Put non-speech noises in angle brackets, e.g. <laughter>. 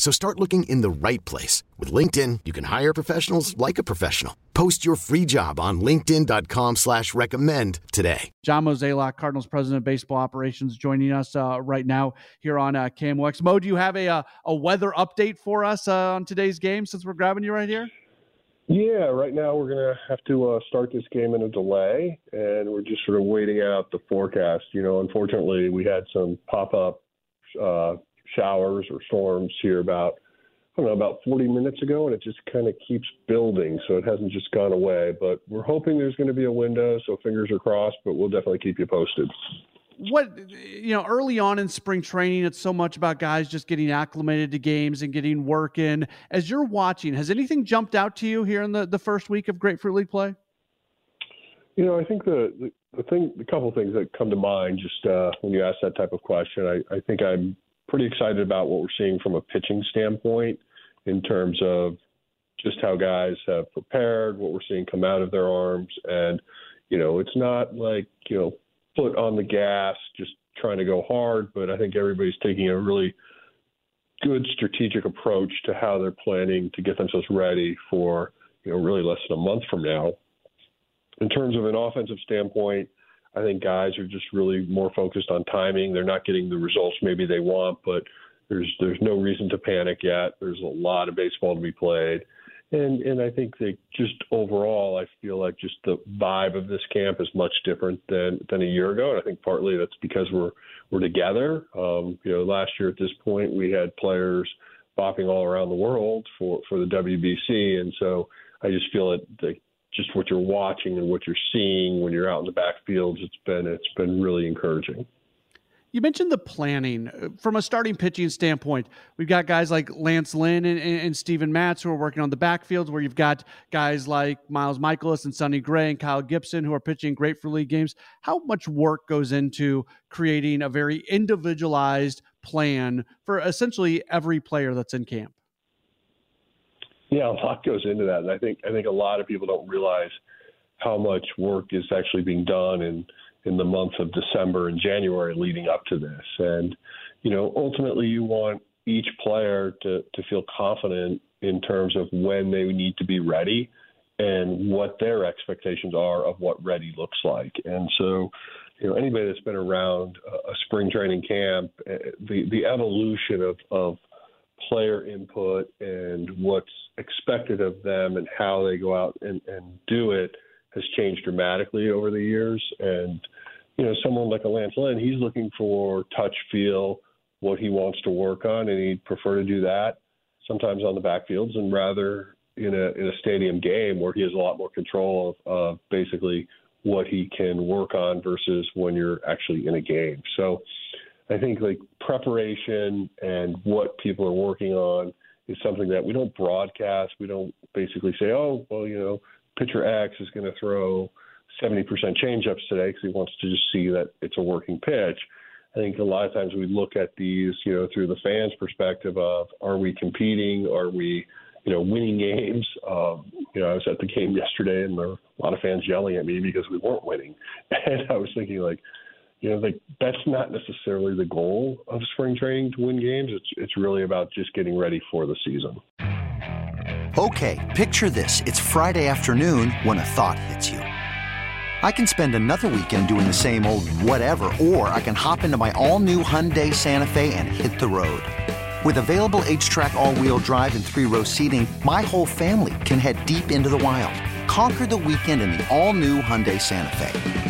So start looking in the right place. With LinkedIn, you can hire professionals like a professional. Post your free job on linkedin.com slash recommend today. John Mozeliak, Cardinals President of Baseball Operations, joining us uh, right now here on uh, KMOX. Mo, do you have a, uh, a weather update for us uh, on today's game since we're grabbing you right here? Yeah, right now we're going to have to uh, start this game in a delay, and we're just sort of waiting out the forecast. You know, unfortunately, we had some pop up uh, showers or storms here about I don't know about 40 minutes ago, and it just kind of keeps building. So it hasn't just gone away. But we're hoping there's going to be a window, so fingers are crossed. But we'll definitely keep you posted. What you know, early on in spring training, it's so much about guys just getting acclimated to games and getting work in. As you're watching, has anything jumped out to you here in the, the first week of Grapefruit League play? You know, I think the, the, the thing, the couple things that come to mind just uh, when you ask that type of question, I, I think I'm pretty excited about what we're seeing from a pitching standpoint in terms of just how guys have prepared, what we're seeing come out of their arms. And, you know, it's not like, you know, foot on the gas, just trying to go hard, but I think everybody's taking a really good strategic approach to how they're planning to get themselves ready for, you know, really less than a month from now. In terms of an offensive standpoint, I think guys are just really more focused on timing. They're not getting the results maybe they want, but there's there's no reason to panic yet. There's a lot of baseball to be played. And and I think that just overall I feel like just the vibe of this camp is much different than than a year ago. And I think partly that's because we're we're together. Um, you know, last year at this point we had players bopping all around the world for, for the WBC and so I just feel that the just what you're watching and what you're seeing when you're out in the backfields, it's been it's been really encouraging. You mentioned the planning uh, from a starting pitching standpoint. We've got guys like Lance Lynn and, and Steven Matz who are working on the backfields, where you've got guys like Miles Mikolas and Sonny Gray and Kyle Gibson who are pitching Grapefruit League games. How much work goes into creating a very individualized plan for essentially every player that's in camp? Yeah, a lot goes into that, and I think I think a lot of people don't realize how much work is actually being done in in the month of December and January leading up to this. And you know, ultimately, you want each player to to feel confident in terms of when they need to be ready and what their expectations are of what ready looks like. And so, you know, anybody that's been around a spring training camp, eh, the the evolution of of player input and what's expected of them and how they go out and, and do it has changed dramatically over the years. And, you know, someone like a Lance Lynn, he's looking for touch, feel, what he wants to work on, and he'd prefer to do that sometimes on the backfields and rather in a in a stadium game where he has a lot more control of, of basically what he can work on versus when you're actually in a game. So I think like preparation and what people are working on is something that we don't broadcast. We don't basically say, oh, well, you know, pitcher X is going to throw 70% changeups today because he wants to just see that it's a working pitch. I think a lot of times we look at these, you know, through the fans' perspective of are we competing? Are we, you know, winning games? Um, you know, I was at the game yesterday and there were a lot of fans yelling at me because we weren't winning. <laughs> And I was thinking, like, you know, that's not necessarily the goal of spring training to win games. It's it's really about just getting ready for the season. Okay, picture this: it's Friday afternoon when a thought hits you. I can spend another weekend doing the same old whatever, or I can hop into my all-new Hyundai Santa Fe and hit the road. With available H-Track all-wheel drive and three-row seating, my whole family can head deep into the wild. Conquer the weekend in the all-new Hyundai Santa Fe.